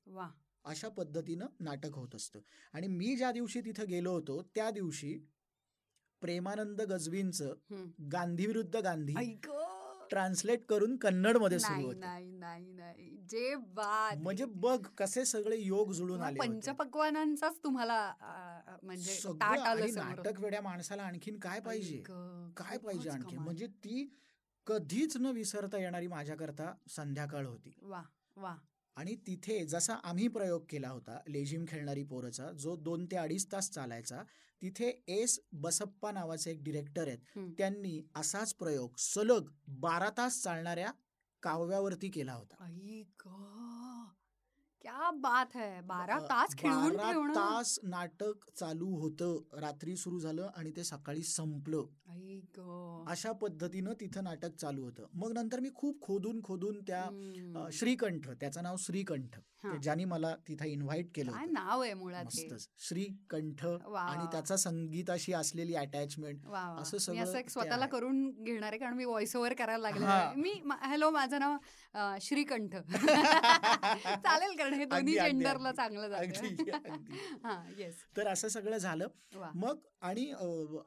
अशा पद्धतीनं नाटक होत असतं. आणि मी ज्या दिवशी तिथं गेलो होतो त्या दिवशी प्रेमानंद गजवींचं. गांधी विरुद्ध गांधी ट्रान्सलेट करून कन्नडमध्ये सुरू होतं. नाही नाही नाही. जे बात. म्हणजे बघ कसे सगळे योग जुळून आले. पंचपक्वानांचाच तुम्हाला म्हणजे. नाटक वेड्या माणसाला आणखीन काय पाहिजे? काय पाहिजे आणखी. म्हणजे ती कधीच न विसरता येणारी माझ्याकरता संध्याकाळ होती. वा वा. आणि तिथे जसा आम्ही प्रयोग केला होता लेझिम खेळणारी पोरचा जो दोन ते अडीच तास चालायचा तिथे एस बसप्पा नावाचे एक डिरेक्टर आहेत. त्यांनी असाच प्रयोग सलग बारा तास चालणाऱ्या काव्यावरती केला होता. क्या बात है! बारा तास खेळून बारा तास नाटक चालू होतं. रात्री सुरू झालं आणि ते सकाळी संपलं. अशा पद्धतीनं तिथं नाटक चालू होतं. मग नंतर मी खूप खोदून खोदून त्या श्रीकंठ त्याचं नाव श्रीकंठ ज्यांनी मला तिथं इन्व्हाइट केलं नाव आहे मुळात श्रीकंठ आणि. त्याचा संगीताशी असलेली अटॅचमेंट. असं सगळं स्वतःला. करून घेणार आहे कारण मी व्हॉइस ओव्हर करायला लागले. मी हॅलो माझं नाव श्रीकंठ. चालेल कारण हे दोन्ही जेंडरला. चांगलं जातं. हा तर असं सगळं झालं. वा. मग आणि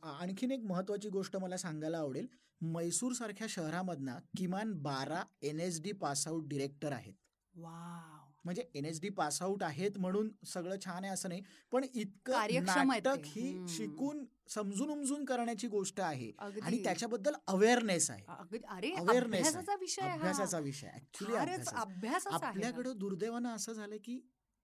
आणखीन एक महत्वाची गोष्ट मला सांगायला आवडेल. मैसूर सारख्या शहरामधना किमान बारा N S D pass out director आहेत. वाव म्हणजे N S D pass out आहेत म्हणून सगळं छान आहे असं नाही पण इतकं नाटक. ही. शिकून समजून उमजून करण्याची गोष्ट आहे आणि त्याच्याबद्दल अवेअरनेस आहे अवेअरनेस अभ्यासाचा विषय. अभ्यासाचा विषय ऍक्च्युली. आपल्याकडं दुर्दैवानं असं झालं की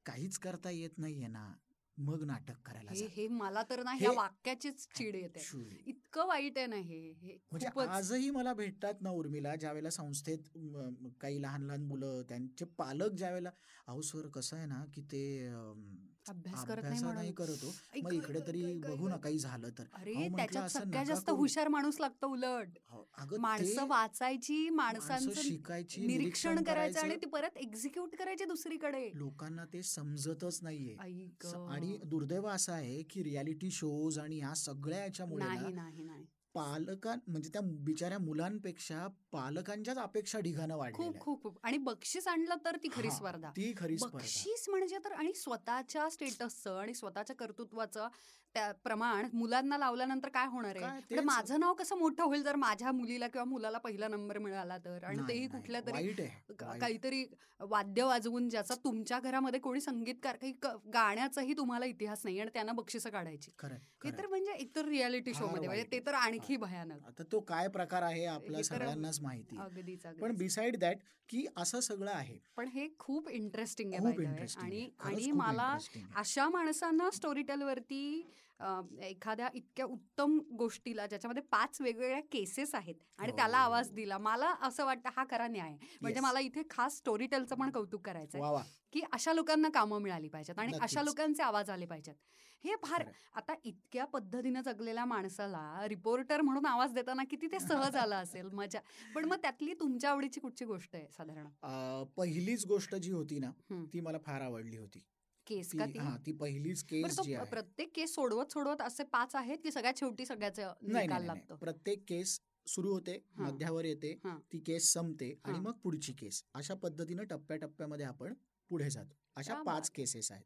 काहीच करता येत नाहीये ना मग नाटक करायला हे. हे मला तर ना ह्या वाक्याचीच चिड येते. इतकं वाईट आहे ना हे म्हणजे आजही मला भेटतात ना उर्मिला ज्यावेळेला संस्थेत म, म, काही लहान लहान मुलं त्यांचे पालक ज्यावेळेला अहो सर कसं आहे ना की ते अभ्यास करत नाही करत. हो मग इकडे तरी बघू ना काही झालं तर. अरे त्याच्यात सगळ्यात जास्त. हुशार माणूस लागतो उलट. अगं माणसं वाचायची माणसं माणसांचं शिकायची निरीक्षण करायचं आणि. ती परत एक्झिक्यूट करायची दुसरीकडे. लोकांना ते समजतच नाहीये. आणि दुर्दैव असं आहे की रियालिटी शोज आणि ह्या सगळ्या याच्यामुळे पालकां म्हणजे त्या बिचाऱ्या मुलांपेक्षा पालकांच्याच अपेक्षा ढिगानं खूप वाढलेल्या खूप खूप. आणि बक्षीस आणलं तर ती खरी स्पर्धा. ती खरी बक्षीस म्हणजे तर आणि स्वतःच्या स्टेटसचं आणि स्वतःच्या कर्तृत्वाचं त्या प्रमाण मुलांना लावल्यानंतर काय होणार आहे? म्हणजे माझं नाव कसं मोठं होईल जर माझ्या मुलीला किंवा मुलाला पहिला नंबर मिळाला तर? आणि तेही कुठल्या तरी. काहीतरी वाद्य वाजवून ज्याचा तुमच्या घरामध्ये कोणी संगीतकार काही गाण्याचाही तुम्हाला इतिहास नाही आणि त्यांना बक्षिसं काढायची. हे. तर म्हणजे एकतर रियालिटी शो मध्ये म्हणजे ते. तर आणखी भयानक. आता तो काय प्रकार आहे आपल्या सगळ्यांनाच माहिती. अगदीच पण बिसाइड दॅट की असं सगळं आहे. पण हे खूप इंटरेस्टिंग आहे आणि आणि मला. अशा माणसांना स्टोरी टेलवरती एखाद्या इतक्या उत्तम गोष्टीला ज्याच्यामध्ये पाच वेगवेगळ्या केसेस आहेत आणि हो. त्याला आवाज दिला मला असं वाटतं हा खरा न्याय. म्हणजे. मला इथे खास स्टोरी टेलचं पण कौतुक करायचं आहे की अशा लोकांना कामं मिळाली पाहिजेत आणि अशा. लोकांचे आवाज आले पाहिजेत हे फार. आता इतक्या पद्धतीनं जगलेल्या माणसाला रिपोर्टर म्हणून आवाज देताना किती ते सहज आलं असेल मजा पण मग त्यातली तुमच्या आवडीची कुठची गोष्ट आहे साधारण पहिलीच गोष्ट जी होती ना. ती मला फार आवडली होती केस का ती ती हा ती पहिलीच केस जी आहे प्रत्येक केस सोडवत सोडवत असे पाच आहेत की सगळ्यात शेवटी सगळ्याचं निकाल लागतो. प्रत्येक केस सुरू होते. मध्यावर येते. ती केस संपते आणि. मग पुढची केस अशा पद्धतीनं टप्प्याटप्प्यामध्ये आपण पुढे जातो अशा पाच. केसेस आहेत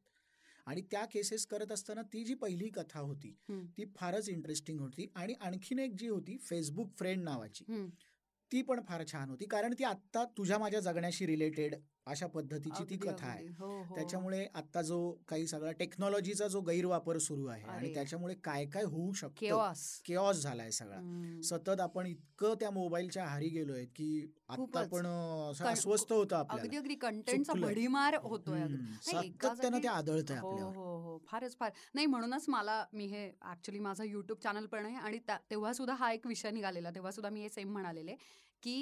आणि त्या केसेस करत असताना ती जी पहिली कथा होती. ती फारच इंटरेस्टिंग होती आणि आणखीन एक जी होती फेसबुक फ्रेंड नावाची. ती पण फार छान होती कारण ती आत्ता तुझ्या माझ्या जगण्याशी रिलेटेड अशा पद्धतीची ती कथा आहे. हो, हो, त्याच्यामुळे आता जो काही सगळा टेक्नॉलॉजीचा जो गैरवापर सुरू आहे आणि. त्याच्यामुळे काय काय होऊ शकतं? केऑस झालाय सगळा. सतत आपण इतकं त्या मोबाईलच्या आहारी गेलोय की आता. आपण अस्वस्थ होतं आपल्याला. अगदी कंटेंटचा चुकलंय. भडीमार होतोय सातत्यानं ते आदळतंय हो आपल्यावर. हो हो. फारच फार. नाही म्हणूनच मला मी हे ऍक्च्युली माझं युट्यूब चॅनल पण आहे आणि तेव्हा सुद्धा हा एक विषय निघालेला. तेव्हा सुद्धा मी हे सेम म्हणालेले की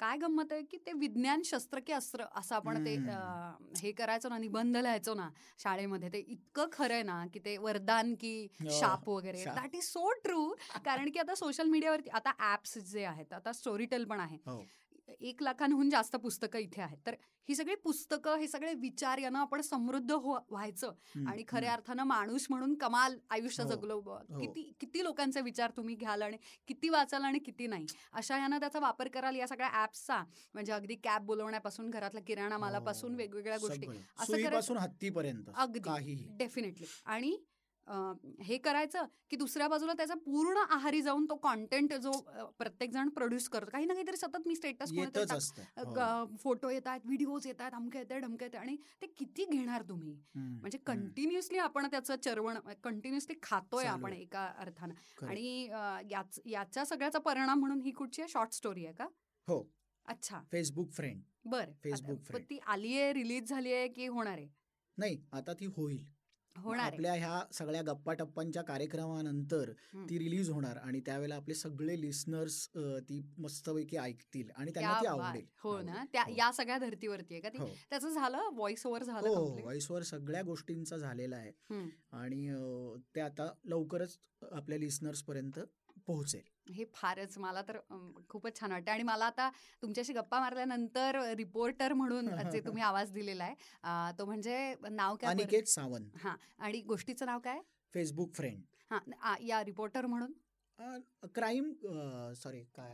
काय गंमत आहे की ते विज्ञान शस्त्र की अस्त्र असं आपण ते हे करायचो ना निबंध लिहायचो ना शाळेमध्ये ते इतकं खरं आहे ना की ते वरदान की हो, शाप वगैरे. दॅट इज सो ट्रू कारण की आता सोशल मीडियावरती आता ऍप्स जे आहेत आता स्टोरीटेल पण आहे. हो. एक लाखांहून जास्त पुस्तकं इथे आहेत तर ही सगळी पुस्तकं हे सगळे विचार यानं आपण समृद्ध हो व्हायचं आणि खऱ्या. अर्थानं माणूस म्हणून कमाल आयुष्य हो, जगलो हो. किती किती लोकांचे विचार तुम्ही घ्याल आणि किती वाचाल आणि किती नाही अशा यानं त्याचा वापर कराल या सगळ्या ऍप्सचा म्हणजे अगदी कॅब बोलवण्यापासून घरातल्या किराणा मालापासून हो, वेगवेगळ्या गोष्टी. असं हत्तीपर्यंत अगदी. डेफिनेटली आणि हे करायचं की दुसऱ्या बाजूला त्याचा पूर्ण आहारी जाऊन तो कॉन्टेंट जो प्रत्येक जण प्रोड्यूस करतो. काही ना काहीतरी सतत मी स्टेटस. फोटो येत आहेत व्हिडिओज येत आहेत अमकं येतं ढमकं येतं आणि ते किती घेणार तुम्ही? म्हणजे. कंटिन्युअसली आपण त्याचं चरवण कंटिन्युअसली खातोय आपण आहे. एका अर्थानं. आणि याच्या सगळ्याचा परिणाम म्हणून ही कुठची आहे? शॉर्ट स्टोरी आहे का? हो. अच्छा. फेसबुक फ्रेंड बर. Friend. ती आली आहे रिलीज झाली आहे की होणार आहे? नाही आता ती होईल. होणार आपल्या ह्या सगळ्या गप्पा टप्पांच्या कार्यक्रमानंतर. ती रिलीज होणार आणि त्यावेळेला आपले सगळे लिस्नर्स ती मस्तपैकी ऐकतील आणि त्यांना ती. आवडेल हो. ना त्या हो. या सगळ्या धर्तीवरती आहे का ती हो त्याचं झालं व्हॉइस ओव्हर झालं हो complete? व्हॉइसवर सगळ्या गोष्टींचा झालेला आहे. आणि ते आता लवकरच आपल्या लिस्नर्स पर्यंत पोहोचेल. हे फारच मला तर खूपच छान वाटतं आणि मला आता तुमच्याशी गप्पा मारल्यानंतर रिपोर्टर म्हणून जे तुम्ही आवाज दिलेला आहे तो म्हणजे नाव काय? अनिकेत सावंत. हा. आणि गोष्टीचं नाव काय? फेसबुक फ्रेंड हा. या रिपोर्टर म्हणून? क्राईम सॉरी काय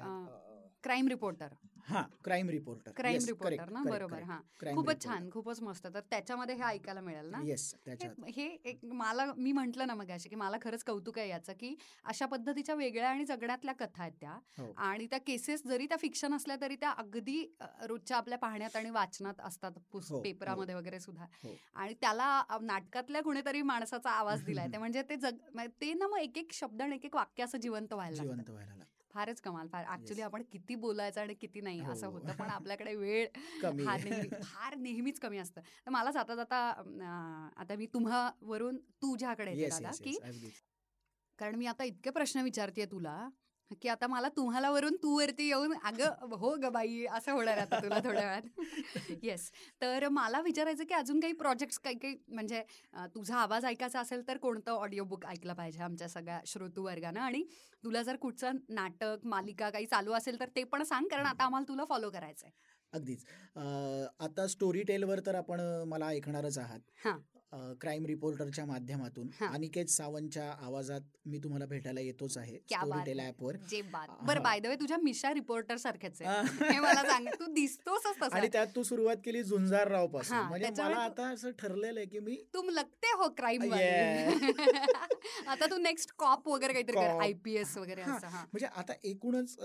क्राईम रिपोर्टर हा क्राईम रिपोर्टर क्राईम रिपोर्टर ना? बरोबर हा. खूपच छान खूपच मस्त. तर त्याच्यामध्ये हे ऐकायला मिळेल ना? येस हे हे एक मला मी म्हंटल ना मग अशी की मला खरंच कौतुक आहे याचं की अशा पद्धतीच्या वेगळ्या आणि जगण्यातल्या कथा आहेत त्या. हो. आणि त्या केसेस जरी त्या फिक्शन असल्या तरी त्या अगदी रोजच्या आपल्या पाहण्यात आणि वाचनात असतात हो, हो. पेपरामध्ये वगैरे सुद्धा. हो. आणि त्याला नाटकातल्या कुणीतरी माणसाचा आवाज दिलाय. ते म्हणजे ते जग ते ना मग एक एक शब्द आणि एक एक वाक्य असं जिवंत व्हायला. जिवंत व्हायला. फारच कमाल फार ऍक्च्युली Yes. आपण किती बोलायचं आणि किती नाही असं हो. होतं पण आपल्याकडे वेळ फार. नेहमी फार नेहमीच कमी असतं तर मला जाता जाता आता मी तुम्हावरून तुझ्याकडे येते Yes, की. कारण मी आता इतके प्रश्न विचारते तुला की आता मला तुम्हाला वरून तू वरती येऊन अगं हो ग बाई असं होणार आता तुला थोड्या वेळात. येस तर मला विचारायचं की अजून काही प्रोजेक्ट्स काही काही म्हणजे तुझा आवाज ऐकायचा असेल तर कोणतं ऑडिओ बुक ऐकलं पाहिजे आमच्या सगळ्या श्रोतू वर्गानं आणि तुला जर कुठचं नाटक मालिका काही चालू असेल तर ते पण सांग कारण आता आम्हाला तुला फॉलो करायचंय. अगदीच. अं, आता स्टोरी टेलवर तर आपण मला ऐकणारच आहात. हां. क्राईम रिपोर्टरच्या माध्यमातून. अनिकेत सावंतच्या आवाजात मी तुम्हाला भेटायला येतोच आहे क्या स्टोरी बात टेल आहे. ऍपवर जे बात हा. बरं बाय द वे तुझ्या मिशा रिपोर्टर आ. हे मला सांग तू दिसतोस तसा आणि त्यात तू सुरुवात केली झुंजार रावपासून म्हणजे मला आता असं ठरलेलं आहे की मी तुम लगते हो क्राईम. आता तू नेक्स्ट कॉप वगैरे काहीतरी. आयपीएस वगैरे म्हणजे आता एकूणच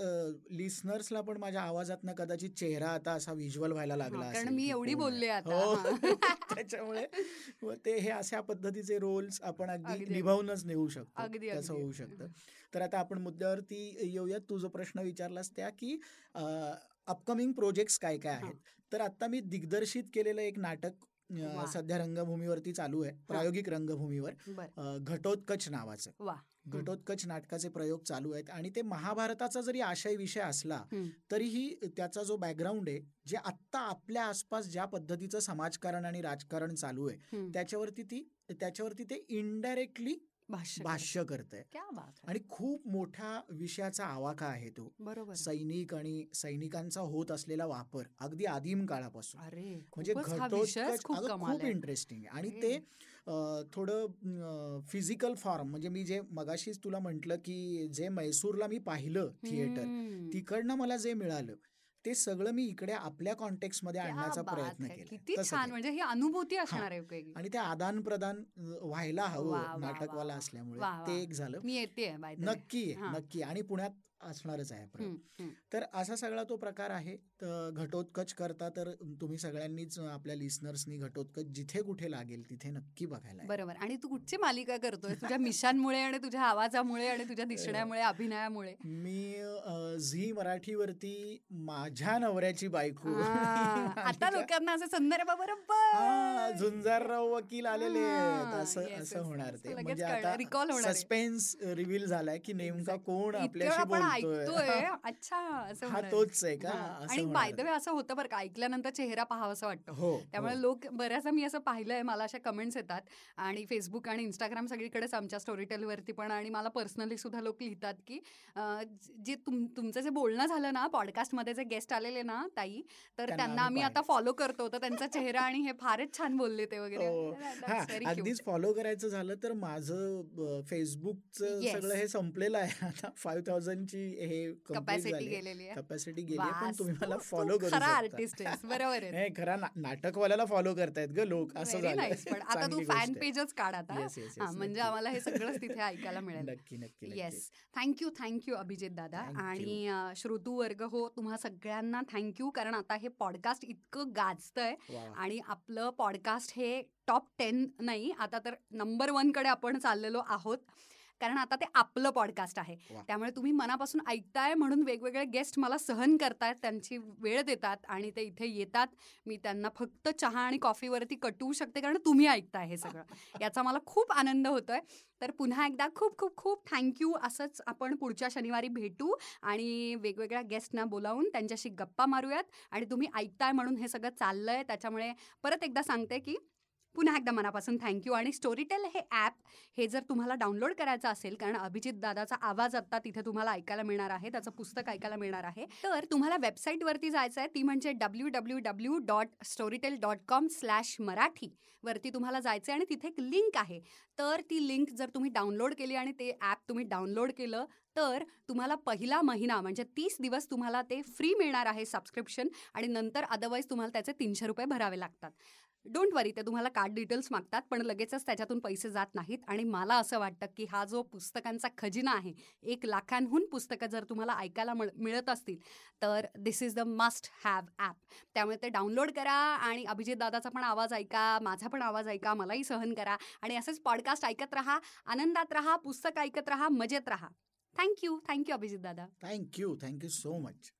लिसनर्सला पण माझ्या आवाजातनं कदाचित चेहरा आता असा व्हिज्युअल व्हायला लागला कारण मी एवढी. बोलले आता हो. त्याच्यामुळे ते हे अशा पद्धतीचे रोल्स आपण अगदी. निभावूनच नेऊ शकतो. अगदी, तसं. होऊ शकतं. तर आता आपण मुद्द्यावरती येऊयात. तू जो प्रश्न विचारलास त्या की अपकमिंग प्रोजेक्ट्स काय काय आहेत? तर आता मी दिग्दर्शित केलेलं एक नाटक. सध्या रंगभूमीवरती चालू आहे. प्रायोगिक रंगभूमीवर. घटोत्कच नावाचं. घटोत्कच नाटकाचे प्रयोग चालू आहेत आणि ते महाभारताचा जरी आशय विषय असला. तरीही त्याचा जो बॅकग्राऊंड आहे जे आत्ता आपल्या आसपास ज्या पद्धतीचं समाजकारण आणि राजकारण चालू आहे. त्याच्यावरती ती त्याच्यावरती ते इनडायरेक्टली भाष्य आहे. आणि खूप मोठ्या विषयाचा आवाका आहे तो बरोबर सैनिक आणि सैनिकांचा होत असलेला वापर अगदी आदिम काळापासून म्हणजे खूप. इंटरेस्टिंग आहे आणि. ते थोडं फिजिकल फॉर्म म्हणजे मी जे मगाशीच तुला म्हटलं की जे मैसूरला मी पाहिलं थिएटर. तिकडनं मला जे मिळालं ते सगळं मी इकडे आपल्या कॉन्टेक्स्टमध्ये आणण्याचा प्रयत्न. केला छान. म्हणजे ही अनुभूती असणार आहे. आणि ते आदान प्रदान व्हायला हवं नाटकवाला. असल्यामुळे. ते एक झालं मी येते नक्की. नक्की आणि पुण्यात असणारच आहे. तर असा सगळा तो प्रकार आहे तर घटोत्कच करता तर तुम्ही सगळ्यांनीच आपल्या लिस्नर्सनी घटोत्कच जिथे कुठे लागेल तिथे नक्की बघायला. बरोबर. आणि तू कुठची मालिका करतोय? तुझ्या मिशांमुळे आणि तुझ्या आवाजामुळे आणि तुझ्या दिसण्यामुळे अभिनयामुळे? मी झी मराठीवरती माझ्या नवऱ्याची बायको. आता लोकांना असं संदर्भ बरोबर. झुंजारराव वकील आलेले असं असं होणार. ते. म्हणजे आता होणार आहे. सस्पेन्स रिव्हील झालाय की नेमका. कोण आपल्याशी बोलतोय? ऐकतोय. अच्छा हा होणार. तोच आहे का? होणार बाय द. वे असं होतं बरं का ऐकल्यानंतर चेहरा पाहावा असं वाटतं. हो त्यामुळे हो. लोक बऱ्याचदा मी असं पाहिलंय मला अशा कमेंट्स येतात. आणि फेसबुक आणि इंस्टाग्राम सगळीकडेच आमच्या स्टोरीटेलवरती पण आणि मला पर्सनली सुद्धा लोक लिहितात की जे तुम तुमचं जे बोलणं झालं ना पॉडकास्टमध्ये जे गेस्ट आलेले ना ताई तर त्यांना आम्ही आता फॉलो करतो. तर त्यांचा चेहरा आणि हे फारच छान बोलले ते वगैरे. हो. अगदीच फॉलो करायचं झालं तर माझं फेसबुकचं. सगळं हे संपलेलं आहे. आता फाईव्ह थाउजंडची हे कपॅसिटी गेलेली आहे. कपॅसिटी गेली आहे पण तुम्ही मला फॉलो करू खरा आर्टिस्ट बरोबर आहे खरा नाटकवाल्याला फॉलो करतायत ग लोक असं झालं. पण आता तू फॅन. पेजच काढ आता म्हणजे. आम्हाला हे सगळंच तिथे ऐकायला मिळेल नक्की नक्की. येस थँक्यू थँक्यू अभिजित दादा. आणि श्रोतू वर्ग हो तुम्हा सगळ्यांना थँक्यू कारण आता हे पॉडकास्ट इतकं गाजतंय. आणि आपलं पॉडकास्ट हे टॉप टेन नाही आता तर नंबर वनकडे आपण चाललेलो आहोत कारण आता ते आपलं पॉडकास्ट आहे. त्यामुळे तुम्ही मनापासून ऐकताय म्हणून वेगवेगळे गेस्ट मला सहन करतायत त्यांची वेळ देतात आणि ते इथे येतात. मी त्यांना फक्त चहा आणि कॉफीवरती कटवू शकते कारण तुम्ही ऐकताय हे सगळं. याचा मला खूप आनंद होतोय. तर पुन्हा एकदा खूप खूप खूप थँक्यू असंच आपण पुढच्या शनिवारी भेटू आणि वेगवेगळ्या गेस्टना बोलावून त्यांच्याशी गप्पा मारूयात आणि तुम्ही ऐकताय म्हणून हे सगळं चाललंय. त्याच्यामुळे परत एकदा सांगते की पुन्हा एकदा मनापासून थँक्यू आणि स्टोरीटेल हे ॲप हे जर तुम्हाला डाउनलोड करायचं असेल कारण अभिजित दादाचा आवाज आत्ता तिथे तुम्हाला ऐकायला मिळणार आहे त्याचं पुस्तक ऐकायला मिळणार आहे तर तुम्हाला वेबसाईटवरती जायचं आहे ती म्हणजे W W W dot Storytel dot com slash Marathi वरती तुम्हाला जायचं आहे आणि तिथे एक लिंक आहे. तर ती लिंक जर तुम्ही डाउनलोड केली आणि ते ॲप तुम्ही डाउनलोड केलं तर तुम्हाला पहिला महिना म्हणजे तीस दिवस तुम्हाला ते फ्री मिळणार आहे सबस्क्रिप्शन आणि नंतर अदरवाईज तुम्हाला त्याचे तीनशे रुपये भरावे लागतात. डोंट वरी ते तुम्हाला कार्ड डिटेल्स मागतात पण लगेचच त्याच्यातून पैसे जात नाहीत. आणि मला असं वाटतं की हा जो पुस्तकांचा खजिना आहे एक लाखांहून पुस्तकं जर तुम्हाला ऐकायला मिळत असतील तर this is the must have app त्यामुळे ते डाउनलोड करा आणि अभिजित दादाचा पण आवाज ऐका माझा पण आवाज ऐका मलाही सहन करा आणि असेच पॉडकास्ट ऐकत राहा आनंदात राहा पुस्तक ऐकत राहा मजेत राहा. थँक्यू थँक्यू अभिजित दादा. Thank you thank you so much